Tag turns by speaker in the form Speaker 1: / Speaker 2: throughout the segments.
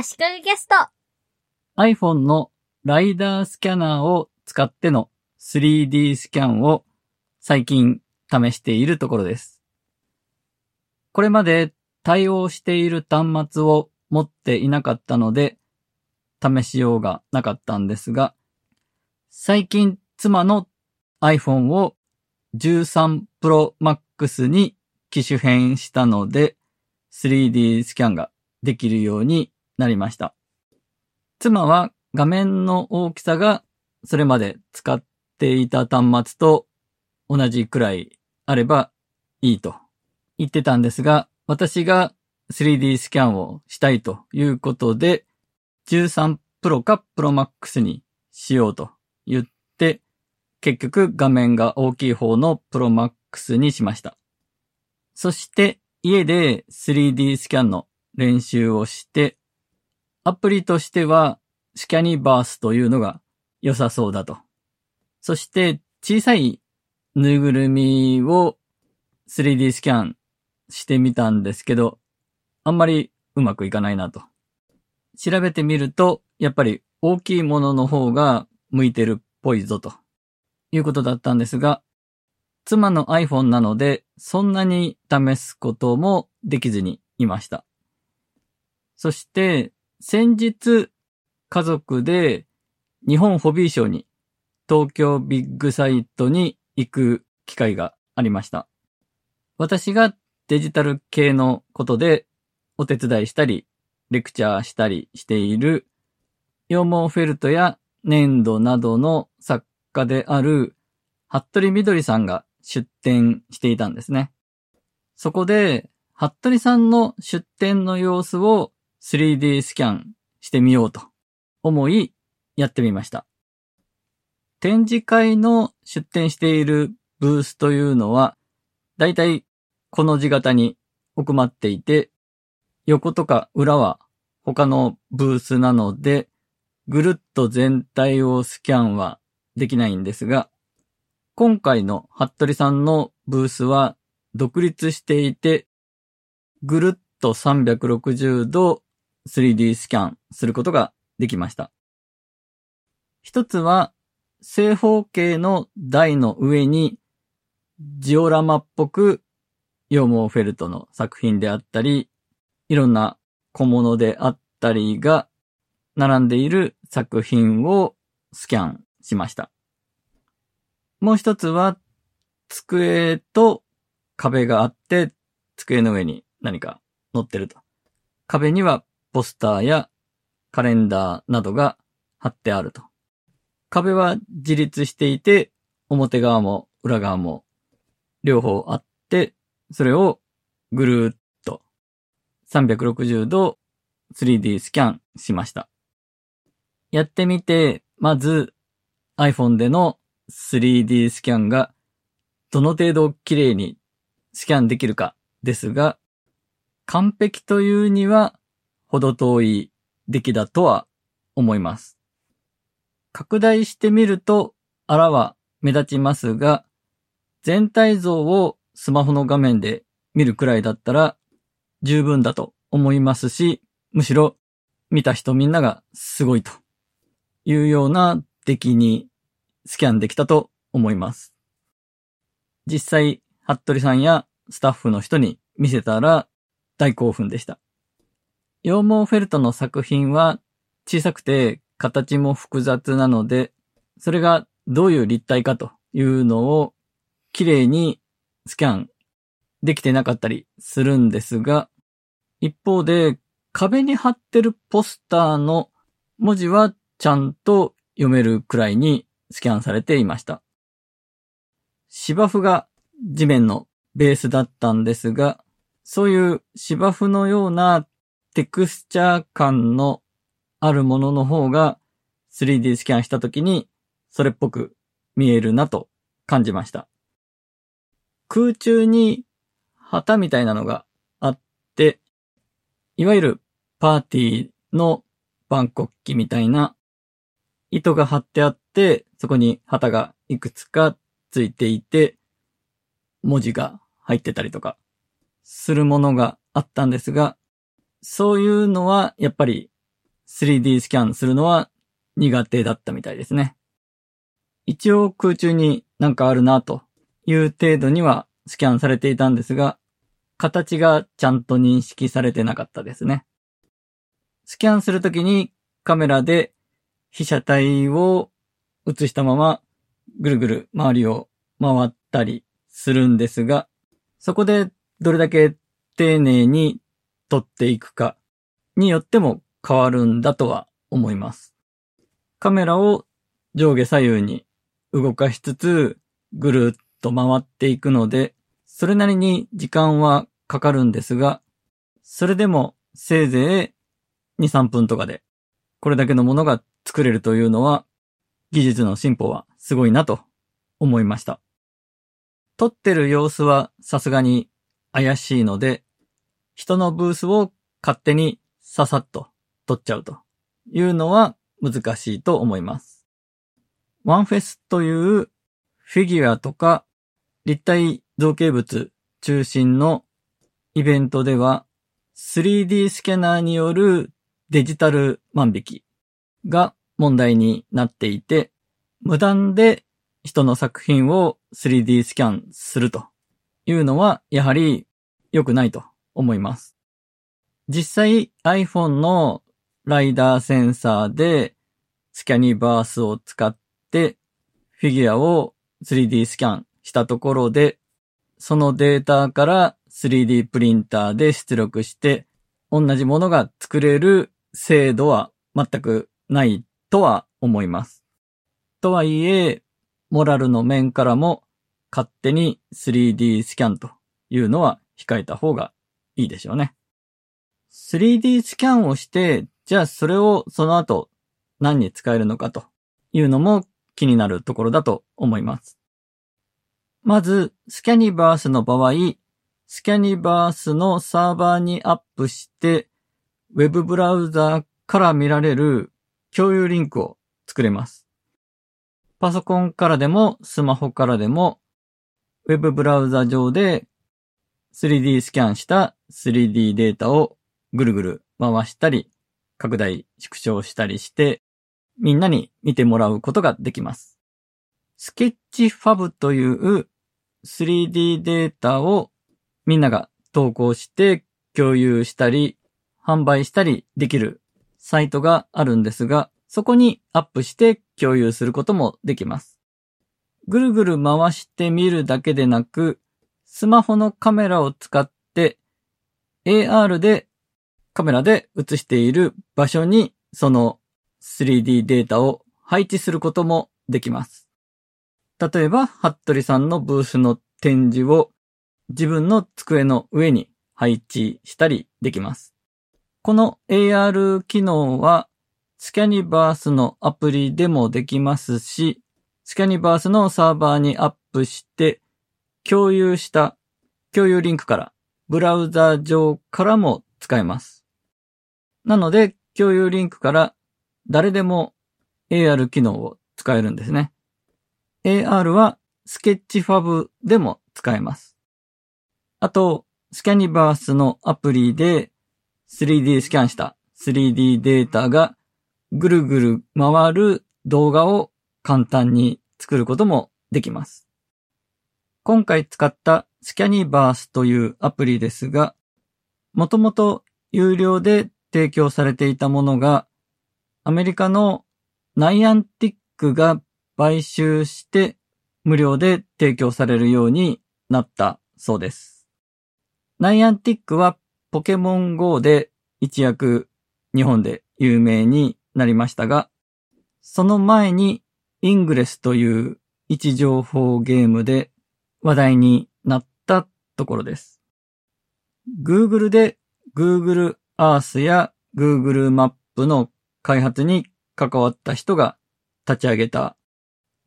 Speaker 1: 足利ゲスト
Speaker 2: iPhone のライダースキャナーを使っての 3D スキャンを最近試しているところです。これまで対応している端末を持っていなかったので、試しようがなかったんですが、最近妻の iPhone を13 Pro Max に機種変したので、3D スキャンができるようになりました。妻は画面の大きさがそれまで使っていた端末と同じくらいあればいいと言ってたんですが、私が 3D スキャンをしたいということで、13 Pro か Pro Max にしようと言って、結局画面が大きい方の Pro Max にしました。そして家で 3D スキャンの練習をして、アプリとしてはスキャニバースというのが良さそうだと。そして小さいぬいぐるみを 3D スキャンしてみたんですけど、あんまりうまくいかないなと。調べてみると、やっぱり大きいものの方が向いてるっぽいぞということだったんですが、妻の iPhone なので、そんなに試すこともできずにいました。そして、先日、家族で日本ホビーショーに東京ビッグサイトに行く機会がありました。私がデジタル系のことでお手伝いしたり、レクチャーしたりしている、羊毛フェルトや粘土などの作家である、服部みどりさんが出展していたんですね。そこで、服部さんの出展の様子を 3D スキャンしてみようと思い、やってみました。展示会の出展しているブースというのは、だいたいこの字型に奥まっていて、横とか裏は他のブースなので、ぐるっと全体をスキャンはできないんですが、今回の服部さんのブースは独立していて、ぐるっと360度 3D スキャンすることができました。一つは正方形の台の上にジオラマっぽく羊毛フェルトの作品であったり、いろんな小物であったりが並んでいる作品をスキャンしました。もう一つは机と壁があって机の上に何か載ってると。壁にはポスターやカレンダーなどが貼ってあると。壁は自立していて表側も裏側も両方あってそれをぐるーっと360度 3D スキャンしました。やってみて、まず iPhone での 3D スキャンがどの程度綺麗にスキャンできるかですが、完璧というには程遠い出来だとは思います。拡大してみると、あらは目立ちますが、全体像をスマホの画面で見るくらいだったら十分だと思いますし、むしろ見た人みんながすごいというような出来にスキャンできたと思います。実際、服部さんやスタッフの人に見せたら大興奮でした。羊毛フェルトの作品は小さくて形も複雑なので、それがどういう立体かというのを綺麗にスキャンできてなかったりするんですが、一方で壁に貼ってるポスターの文字はちゃんと読めるくらいにスキャンされていました。芝生が地面のベースだったんですが、そういう芝生のようなテクスチャー感のあるものの方が 3D スキャンした時にそれっぽく見えるなと感じました。空中に旗みたいなのがあって、いわゆるパーティーの万国旗みたいな糸が張ってあって、そこに旗がいくつかついていて、文字が入ってたりとか、するものがあったんですが、そういうのはやっぱり 3D スキャンするのは苦手だったみたいですね。一応空中になんかあるなという程度にはスキャンされていたんですが、形がちゃんと認識されてなかったですね。スキャンするときにカメラで被写体を映したままぐるぐる周りを回ったりするんですが、そこでどれだけ丁寧に撮っていくかによっても変わるんだとは思います。カメラを上下左右に動かしつつぐるっと回っていくので、それなりに時間はかかるんですが、それでもせいぜい2、3分とかでこれだけのものが作れるというのは技術の進歩はすごいなと思いました。撮ってる様子はさすがに怪しいので、人のブースを勝手にささっと撮っちゃうというのは難しいと思います。ワンフェスというフィギュアとか立体造形物中心のイベントでは 3D スキャナーによるデジタル万引きが問題になっていて、無断で人の作品を 3D スキャンするというのはやはり良くないと思います。実際 iPhone のライダーセンサーでスキャニバースを使ってフィギュアを 3D スキャンしたところで、そのデータから 3D プリンターで出力して同じものが作れる精度は全くないとは思います。とはいえ、モラルの面からも勝手に 3D スキャンというのは控えた方がいいでしょうね。3D スキャンをして、じゃあそれをその後何に使えるのかというのも気になるところだと思います。まず、スキャニバースの場合、スキャニバースのサーバーにアップして、ウェブブラウザーから見られる共有リンクを作れます。パソコンからでもスマホからでも、ウェブブラウザ上で 3D スキャンした 3D データをぐるぐる回したり、拡大縮小したりして、みんなに見てもらうことができます。スケッチファブという 3D データをみんなが投稿して共有したり、販売したりできるサイトがあるんですが、そこにアップして共有することもできます。ぐるぐる回してみるだけでなく、スマホのカメラを使って AR でカメラで映している場所にその 3D データを配置することもできます。例えば、服部さんのブースの展示を自分の机の上に配置したりできます。この AR 機能はスキャニバースのアプリでもできますし、スキャニバースのサーバーにアップして共有した共有リンクからブラウザ上からも使えます。なので共有リンクから誰でも AR 機能を使えるんですね。AR はスケッチファブでも使えます。あと、スキャニバースのアプリで 3D スキャンした 3D データがぐるぐる回る動画を簡単に作ることもできます。今回使ったスキャニバースというアプリですが、もともと有料で提供されていたものが、アメリカのナイアンティックが買収して無料で提供されるようになったそうです。ナイアンティックはポケモン GO で一躍日本で有名になりましたが、その前にイングレスという位置情報ゲームで話題になったところです。Google で Google Earth や Google マップの開発に関わった人が立ち上げた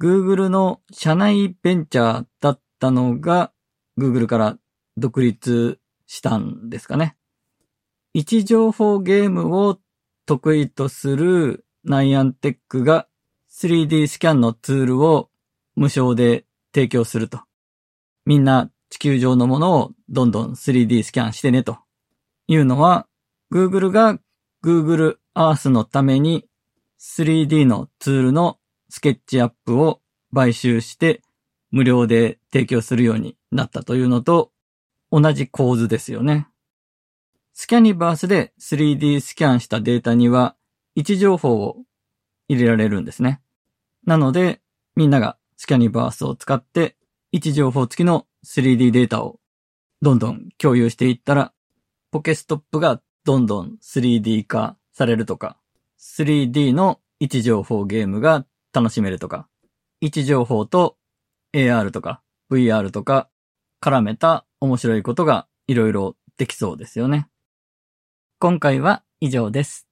Speaker 2: Google の社内ベンチャーだったのが Google から独立したんですかね。位置情報ゲームを得意とするナイアンテックが 3D スキャンのツールを無償で提供すると。みんな地球上のものをどんどん 3D スキャンしてねというのは Google が Google アースのために 3D のツールのスケッチアップを買収して無料で提供するようになったというのと同じ構図ですよね。スキャニバースで 3D スキャンしたデータには位置情報を入れられるんですね。なのでみんながスキャニバースを使って位置情報付きの 3D データをどんどん共有していったらポケストップがどんどん 3D 化されるとか、3D の位置情報ゲームが楽しめるとか、位置情報と AR とか VR とか絡めた面白いことがいろいろできそうですよね。今回は以上です。